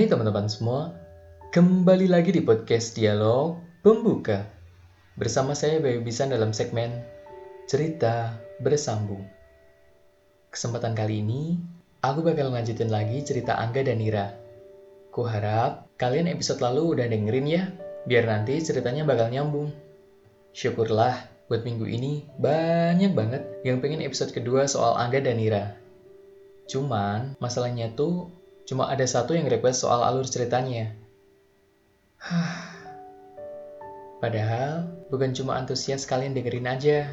Hai teman-teman semua, kembali lagi di podcast Dialog Pembuka. Bersama saya Bayu Bisan dalam segmen Cerita Bersambung. Kesempatan kali ini, aku bakal lanjutin lagi cerita Angga dan Nira. Ku harap kalian episode lalu udah dengerin ya, biar nanti ceritanya bakal nyambung. Syukurlah, buat minggu ini banyak banget yang pengen episode kedua soal Angga dan Nira. Cuman, masalahnya tuh Cuma ada satu yang request soal alur ceritanya. Padahal, bukan cuma antusias kalian dengerin aja.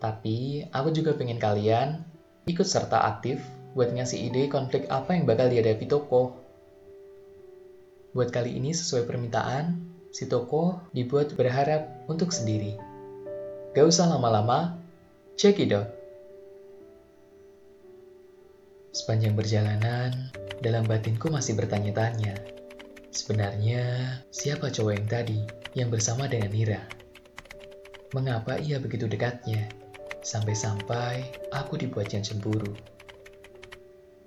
Tapi, aku juga pengen kalian ikut serta aktif buat ngasih ide konflik apa yang bakal dihadapi tokoh. Buat kali ini sesuai permintaan, si tokoh dibuat berharap untuk sendiri. Gak usah lama-lama, check it out. Sepanjang perjalanan, dalam batinku masih bertanya-tanya, sebenarnya siapa cowok yang tadi yang bersama dengan Nira? Mengapa ia begitu dekatnya, sampai-sampai aku dibuatnya cemburu?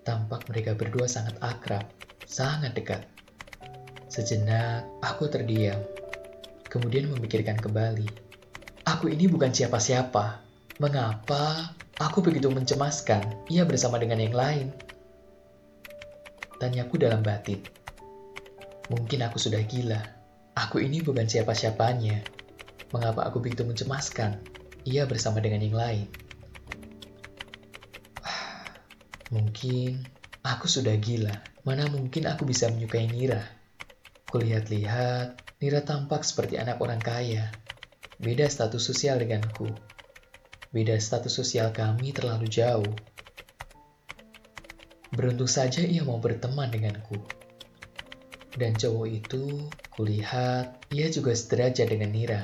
Tampak mereka berdua sangat akrab, sangat dekat. Sejenak, aku terdiam, kemudian memikirkan kembali. Aku ini bukan siapa-siapa. Mengapa aku begitu mencemaskan ia bersama dengan yang lain? Tanyaku dalam batin. Mungkin aku sudah gila. Aku ini bukan siapa-siapanya. Mengapa aku begitu mencemaskan? Ia bersama dengan yang lain. Mungkin aku sudah gila. Mana mungkin aku bisa menyukai Nira? Kulihat-lihat, Nira tampak seperti anak orang kaya. Beda status sosial denganku. Beda status sosial kami terlalu jauh. Beruntung saja ia mau berteman denganku. Dan cowok itu, kulihat, ia juga sederajat dengan Nira.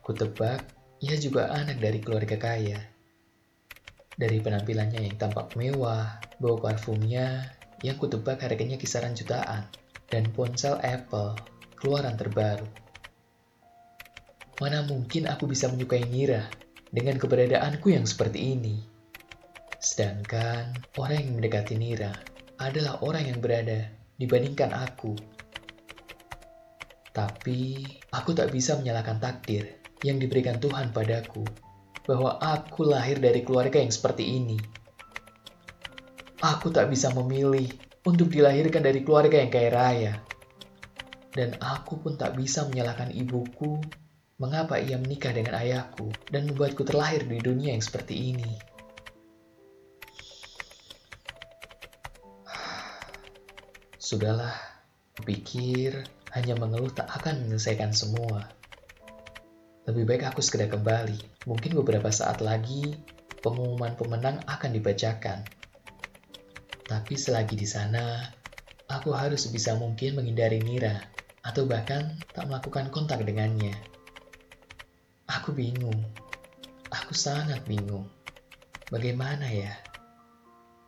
Kutebak, ia juga anak dari keluarga kaya. Dari penampilannya yang tampak mewah, bau parfumnya, yang kutebak harganya kisaran jutaan, dan ponsel Apple, keluaran terbaru. Mana mungkin aku bisa menyukai Nira dengan keberadaanku yang seperti ini? Sedangkan orang yang mendekati Nira adalah orang yang berada dibandingkan aku. Tapi aku tak bisa menyalahkan takdir yang diberikan Tuhan padaku bahwa aku lahir dari keluarga yang seperti ini. Aku tak bisa memilih untuk dilahirkan dari keluarga yang kaya raya. Dan aku pun tak bisa menyalahkan ibuku mengapa ia menikah dengan ayahku dan membuatku terlahir di dunia yang seperti ini. Sudahlah, pikir hanya mengeluh tak akan menyelesaikan semua. Lebih baik aku segera kembali. Mungkin beberapa saat lagi pengumuman pemenang akan dibacakan. Tapi selagi di sana, aku harus sebisa mungkin menghindari Nira atau bahkan tak melakukan kontak dengannya. Aku bingung. Aku sangat bingung. Bagaimana ya?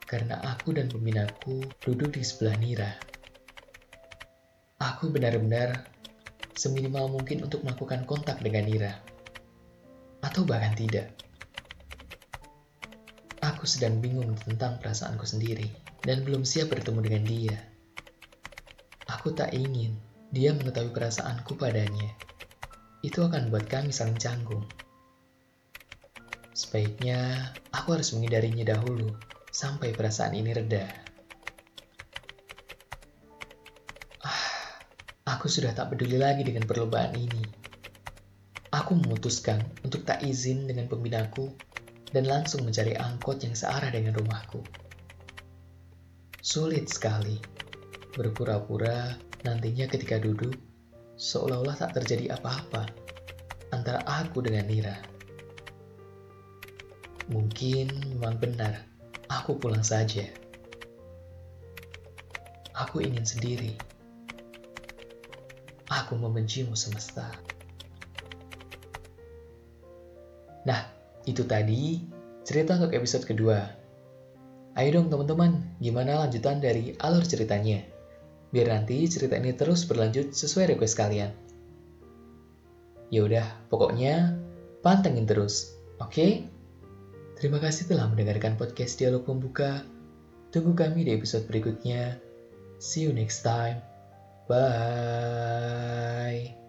Karena aku dan pembinaku duduk di sebelah Nira. Aku benar-benar seminimal mungkin untuk melakukan kontak dengan Nira. Atau bahkan tidak. Aku sedang bingung tentang perasaanku sendiri dan belum siap bertemu dengan dia. Aku tak ingin dia mengetahui perasaanku padanya. Itu akan membuat kami saling canggung. Sebaiknya aku harus menghindarinya dahulu sampai perasaan ini reda. Aku sudah tak peduli lagi dengan perlombaan ini. Aku memutuskan untuk tak izin dengan pembinaku dan langsung mencari angkot yang searah dengan rumahku. Sulit sekali berpura-pura nantinya ketika duduk seolah-olah tak terjadi apa-apa antara aku dengan Nira. Mungkin memang benar, aku pulang saja. Aku ingin sendiri. Aku membencimu semesta. Nah, itu tadi cerita untuk episode kedua. Ayo dong teman-teman, gimana lanjutan dari alur ceritanya? Biar nanti cerita ini terus berlanjut sesuai request kalian. Ya udah, pokoknya pantengin terus, oke? Okay? Terima kasih telah mendengarkan podcast Dialog Pembuka. Tunggu kami di episode berikutnya. See you next time. Bye.